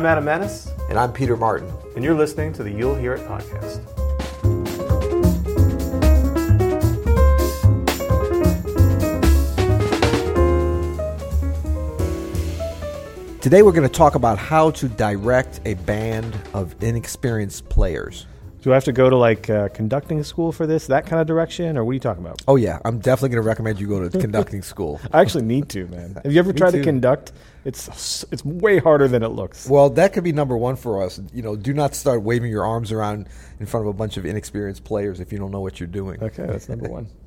I'm Adam Maness, And I'm Peter Martin. and you're listening to the You'll Hear It podcast. Today we're going to talk about how to direct a band of inexperienced players. Do I have to go to like uh, conducting school for this, that kind of direction, or what are you talking about? Oh yeah, I'm definitely going to recommend you go to conducting school. I actually need to, man. Have you ever tried to conduct? It's it's way harder than it looks. Well, that could be number one for us. You know, do not start waving your arms around in front of a bunch of inexperienced players if you don't know what you're doing. Okay, that's number one.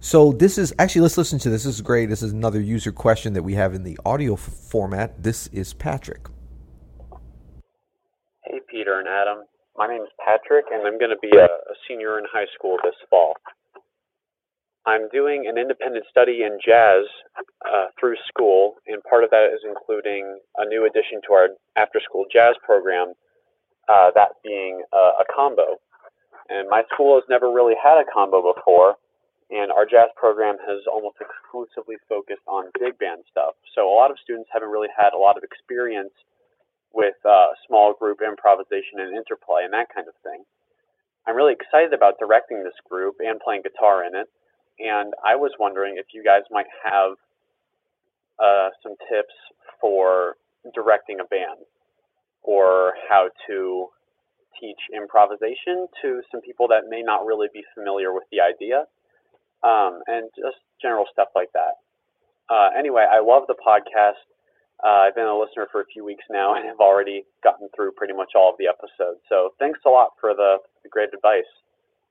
So this is actually let's listen to this. This is great. This is another user question that we have in the audio f- format. This is Patrick. Hey, Peter and Adam. My name is Patrick, and I'm going to be a, a senior in high school this fall. I'm doing an independent study in jazz uh, through school, and part of that is including a new addition to our after school jazz program, uh, that being uh, a combo. And my school has never really had a combo before, and our jazz program has almost exclusively focused on big band stuff. So a lot of students haven't really had a lot of experience with uh, small group improvisation and interplay and that kind of thing. I'm really excited about directing this group and playing guitar in it, and I was wondering if you guys might have uh, some tips for directing a band or how to teach improvisation to some people that may not really be familiar with the idea, um, and just general stuff like that. Uh, anyway, I love the podcast. Uh, I've been a listener for a few weeks now and have already gotten through pretty much all of the episodes. So thanks a lot for the, the great advice,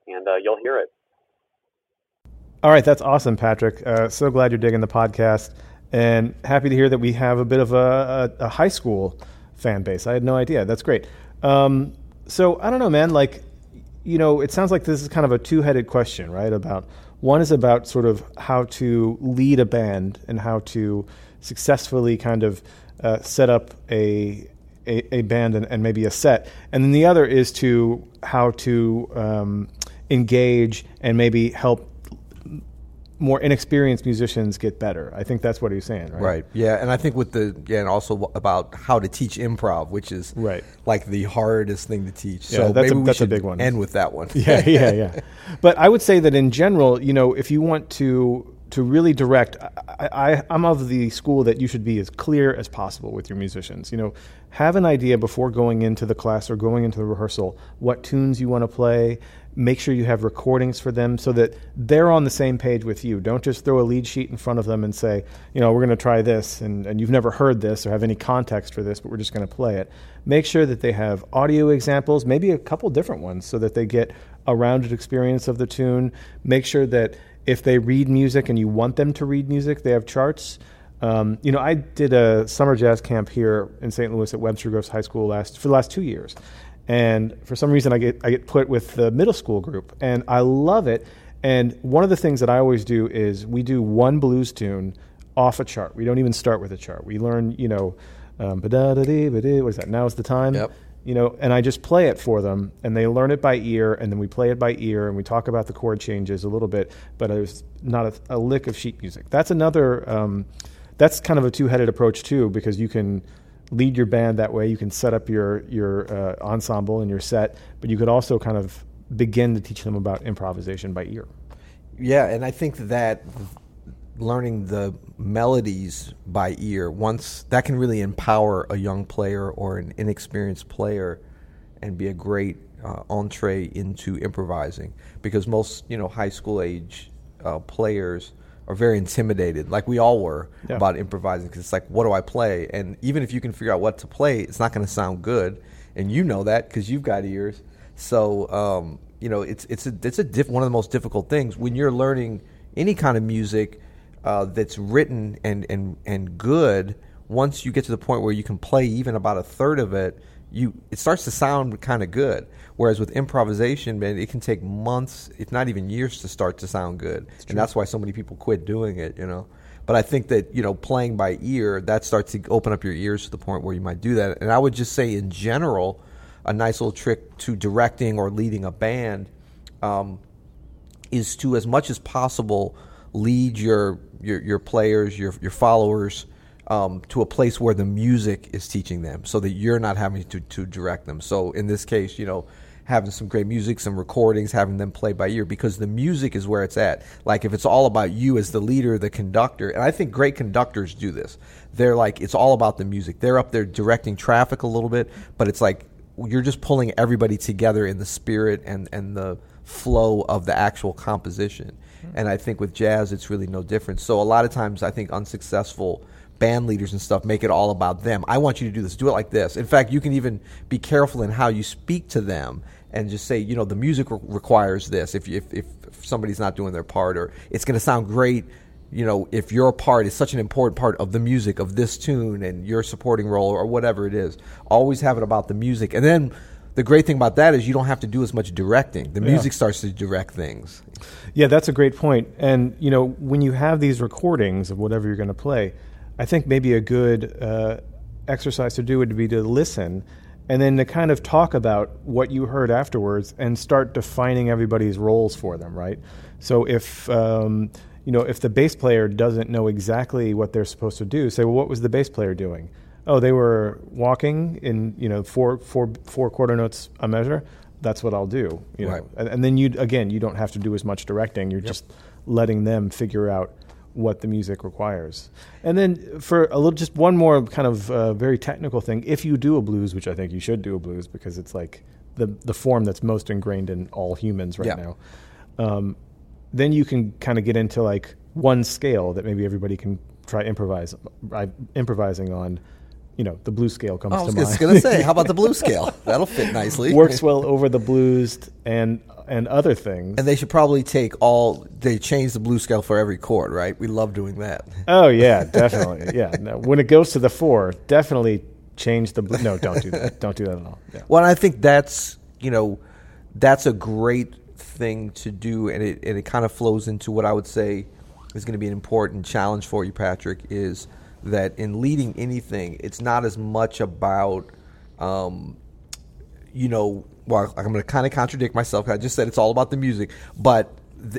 and uh, you'll hear it. All right, that's awesome, Patrick. Uh, so glad you're digging the podcast, and happy to hear that we have a bit of a, a, a high school fan base. I had no idea. That's great. Um, so I don't know, man. Like, you know, it sounds like this is kind of a two-headed question, right? About one is about sort of how to lead a band and how to successfully kind of uh, set up a a, a band and, and maybe a set, and then the other is to how to um, engage and maybe help more inexperienced musicians get better. I think that's what he's saying, right? Right. Yeah, and I think with the yeah, and also about how to teach improv, which is Right. like the hardest thing to teach. Yeah, so that's a- we that's a big one. End with that one. yeah, yeah, yeah. But I would say that in general, you know, if you want to to really direct, I, I'm of the school that you should be as clear as possible with your musicians. You know, have an idea before going into the class or going into the rehearsal what tunes you want to play. Make sure you have recordings for them so that they're on the same page with you. Don't just throw a lead sheet in front of them and say, you know, we're going to try this, and, and you've never heard this or have any context for this, but we're just going to play it. Make sure that they have audio examples, maybe a couple different ones, so that they get a rounded experience of the tune. Make sure that if they read music and you want them to read music, they have charts. Um, you know, I did a summer jazz camp here in St. Louis at Webster Groves High School last for the last two years, and for some reason I get I get put with the middle school group, and I love it. And one of the things that I always do is we do one blues tune off a chart. We don't even start with a chart. We learn, you know, um, what is that? Now is the time. Yep. You know, and I just play it for them, and they learn it by ear, and then we play it by ear, and we talk about the chord changes a little bit, but there's not a, a lick of sheet music. That's another. Um, that's kind of a two-headed approach too, because you can lead your band that way. You can set up your your uh, ensemble and your set, but you could also kind of begin to teach them about improvisation by ear. Yeah, and I think that learning the melodies by ear once that can really empower a young player or an inexperienced player and be a great uh, entree into improvising. Because most you know high school age uh, players are very intimidated like we all were Yeah. about improvising because it's like what do i play? And even if you can figure out what to play it's not going to sound good. And you know that because you've got ears. So um, you know it's it's a it's a diff- one of the most difficult things when you're learning any kind of music uh, that's written and, and and good. Once you get to the point where you can play even about a third of it, you it starts to sound kind of good. Whereas with improvisation, man, it can take months, if not even years, to start to sound good, and that's why so many people quit doing it. You know. But I think that you know playing by ear that starts to open up your ears to the point where you might do that. And I would just say in general, a nice little trick to directing or leading a band um, is to as much as possible lead your your, your players, your your followers um, to a place where the music is teaching them, so that you're not having to to direct them. So in this case, you know having some great music, some recordings, having them play by ear because the music is where it's at. Like if it's all about you as the leader, the conductor, and I think great conductors do this. They're like it's all about the music. They're up there directing traffic a little bit, but it's like you're just pulling everybody together in the spirit and and the flow of the actual composition. Mm-hmm. And I think with jazz it's really no different. So a lot of times I think unsuccessful band leaders and stuff make it all about them. I want you to do this. Do it like this. In fact, you can even be careful in how you speak to them and just say, you know, the music re- requires this. If, if if somebody's not doing their part, or it's going to sound great, you know, if your part is such an important part of the music of this tune and your supporting role or whatever it is, always have it about the music. And then the great thing about that is you don't have to do as much directing. The music yeah. starts to direct things. Yeah, that's a great point. And you know, when you have these recordings of whatever you're going to play, I think maybe a good uh, exercise to do would be to listen and then to kind of talk about what you heard afterwards and start defining everybody's roles for them, right? So if um, you know if the bass player doesn't know exactly what they're supposed to do, say, well, what was the bass player doing? Oh, they were walking in you know four four four quarter notes a measure. That's what I'll do. You know? right. and, and, then you again you don't have to do as much directing. You're yep. just letting them figure out what the music requires. And then for a little, just one more kind of uh, very technical thing. If you do a blues, which I think you should do a blues because it's like the the form that's most ingrained in all humans right yeah. now. Um, then you can kind of get into like one scale that maybe everybody can try improvise uh, improvising on you know, the blues scale comes oh, to mind. I was going to say, how about the blues scale? That'll fit nicely. Works well over the blues and and other things. And they should probably take all. They change the blues scale for every chord, right? We love doing that. Oh yeah, definitely. yeah. No, when it goes to the four, definitely change the. Blue, No, don't do that. Don't do that at all. Yeah. Well, I think that's you know, that's a great thing to do, and it and it kind of flows into what I would say is going to be an important challenge for you, Patrick. Is that in leading anything, it's not as much about, um, you know, well, I'm going to kind of contradict myself. I just said it's all about the music, but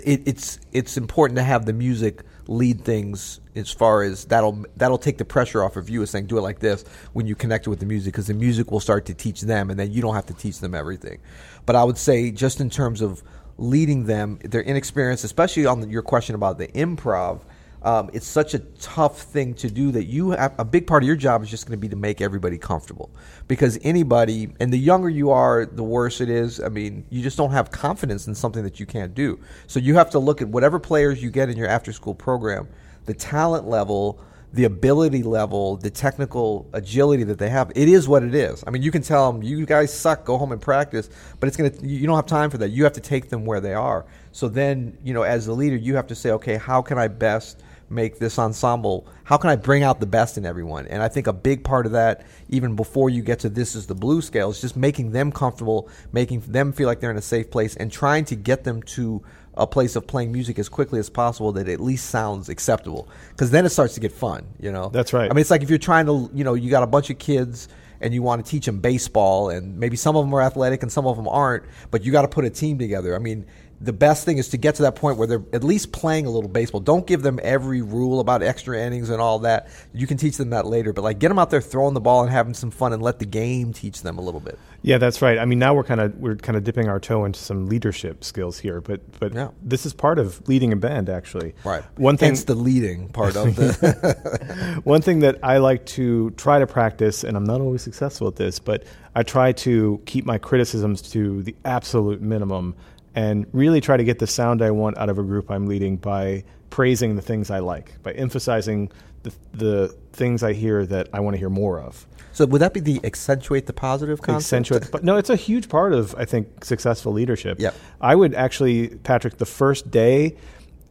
it, it's it's important to have the music lead things as far as that'll that'll take the pressure off of you as saying do it like this when you connect it with the music because the music will start to teach them and then you don't have to teach them everything. But I would say just in terms of leading them, their inexperience, especially on your question about the improv um, it's such a tough thing to do that you have a big part of your job is just going to be to make everybody comfortable because anybody and the younger you are the worse it is i mean you just don't have confidence in something that you can't do so you have to look at whatever players you get in your after school program the talent level the ability level, the technical agility that they have, it is what it is. I mean, you can tell them, you guys suck, go home and practice, but it's going to, you don't have time for that. You have to take them where they are. So then, you know, as the leader, you have to say, okay, how can I best make this ensemble how can i bring out the best in everyone? And i think a big part of that even before you get to this is the blue scale is just making them comfortable making them feel like they're in a safe place and trying to get them to a place of playing music as quickly as possible that at least sounds acceptable. Because then it starts to get fun you know? That's right. I mean it's like if you're trying to you know you got a bunch of kids and you want to teach them baseball and maybe some of them are athletic and some of them aren't but you got to put a team together. I mean the best thing is to get to that point where they're at least playing a little baseball. Don't give them every rule about extra innings and all that. You can teach them that later, but like get them out there throwing the ball and having some fun and let the game teach them a little bit. Yeah, that's right. I mean, now we're kind of we're kind of dipping our toe into some leadership skills here, but but yeah. this is part of leading a band actually. Right. One thing Hence the leading part of the One thing that I like to try to practice and I'm not always successful at this, but I try to keep my criticisms to the absolute minimum and really try to get the sound I want out of a group I'm leading by praising the things I like, by emphasizing the, the things I hear that I want to hear more of. So would that be the accentuate the positive concept? Accentuate, but no, it's a huge part of I think successful leadership. Yeah, I would actually, Patrick, the first day,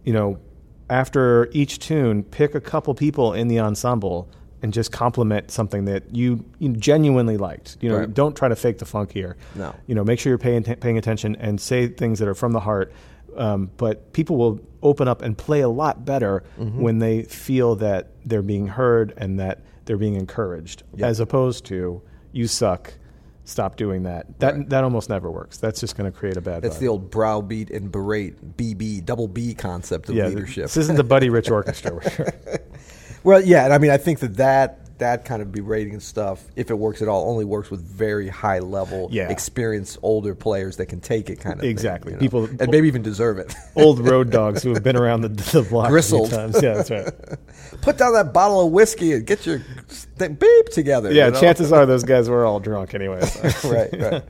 you know, after each tune, pick a couple people in the ensemble and just compliment something that you, you genuinely liked. You know, right. don't try to fake the funk here. No. You know, make sure you're paying paying attention and say things that are from the heart. Um, but people will open up and play a lot better mm-hmm. when they feel that they're being heard and that they're being encouraged, yep. as opposed to you suck. Stop doing that. That right. that almost never works. That's just going to create a bad. That's vibe. the old browbeat and berate, BB, double B concept of yeah, leadership. This isn't the Buddy Rich Orchestra. Well, yeah, and I mean, I think that that that kind of berating and stuff, if it works at all, only works with very high level, Yeah. experienced older players that can take it, kind of thing, Exactly. you know? People- and maybe even deserve it. Old road dogs who have been around the, the block Gristled. times. Yeah, that's right. Put down that bottle of whiskey and get your th- beep together. Yeah, you know? chances are those guys were all drunk anyway. so. right, right.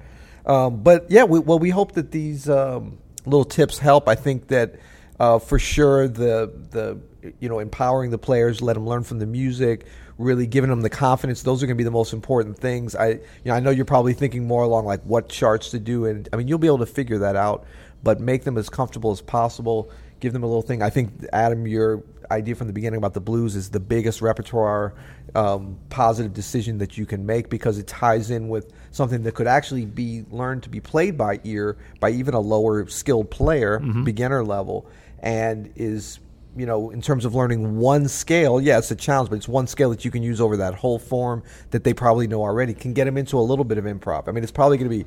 Um, but yeah, we, well, we hope that these um, little tips help. I think that uh, for sure the the you know empowering the players, let them learn from the music, really giving them the confidence. Those are going to be the most important things. I you know I know you're probably thinking more along like what charts to do, and I mean you'll be able to figure that out. But make them as comfortable as possible. Give them a little thing. I think Adam, your idea from the beginning about the blues is the biggest repertoire um, positive decision that you can make because it ties in with something that could actually be learned to be played by ear by even a lower skilled player, beginner level, and is you know in terms of learning one scale, yeah, it's a challenge, but it's one scale that you can use over that whole form that they probably know already. Can get them into a little bit of improv. I mean, it's probably going to be,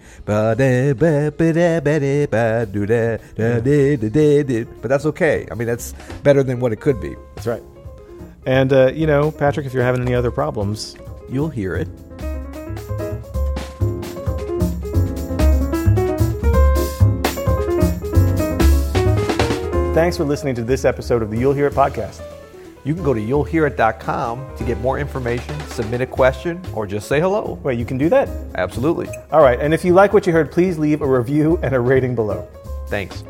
but that's okay. I mean, that's better than what it could be. That's right. And, uh, you know, Patrick, if you're having any other problems, You'll hear it. Thanks for listening to this episode of the You'll Hear It podcast. You can go to you'llhearit.com to get more information, submit a question, or just say hello. Wait, you can do that? Absolutely. All right. And if you like what you heard, please leave a review and a rating below. Thanks.